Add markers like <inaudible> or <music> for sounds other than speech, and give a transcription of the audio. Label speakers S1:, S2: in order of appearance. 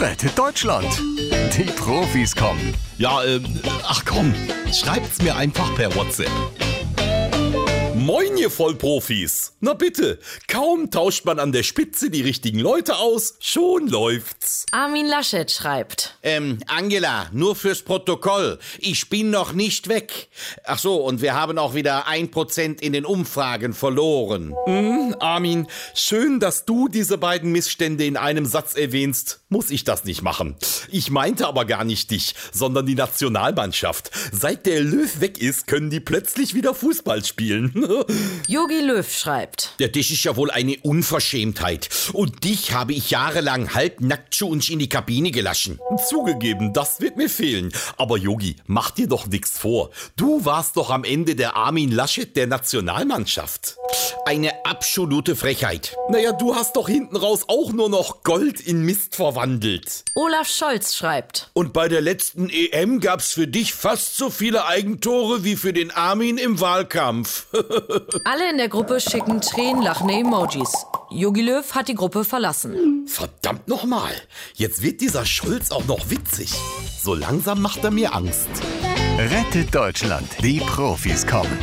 S1: Rettet Deutschland. Die Profis kommen.
S2: Ja, ähm, ach komm, schreibt's mir einfach per WhatsApp. Moin, ihr Vollprofis! Na bitte, kaum tauscht man an der Spitze die richtigen Leute aus, schon läuft's.
S3: Armin Laschet schreibt.
S4: Ähm, Angela, nur fürs Protokoll. Ich bin noch nicht weg. Ach so, und wir haben auch wieder ein Prozent in den Umfragen verloren.
S2: Mhm, Armin, schön, dass du diese beiden Missstände in einem Satz erwähnst. Muss ich das nicht machen. Ich meinte aber gar nicht dich, sondern die Nationalmannschaft. Seit der Löw weg ist, können die plötzlich wieder Fußball spielen. <laughs>
S3: Yogi Löw schreibt.
S4: Ja, das ist ja wohl eine Unverschämtheit. Und dich habe ich jahrelang halbnackt zu uns in die Kabine gelassen.
S2: Zugegeben, das wird mir fehlen. Aber Yogi, mach dir doch nix vor. Du warst doch am Ende der Armin Laschet der Nationalmannschaft.
S4: Eine absolute Frechheit.
S2: Naja, du hast doch hinten raus auch nur noch Gold in Mist verwandelt.
S3: Olaf Scholz schreibt.
S4: Und bei der letzten EM gab's für dich fast so viele Eigentore wie für den Armin im Wahlkampf. <laughs>
S3: Alle in der Gruppe schicken tränenlachende Emojis. Jogi Löw hat die Gruppe verlassen.
S2: Verdammt nochmal. Jetzt wird dieser Schulz auch noch witzig. So langsam macht er mir Angst.
S1: Rettet Deutschland. Die Profis kommen.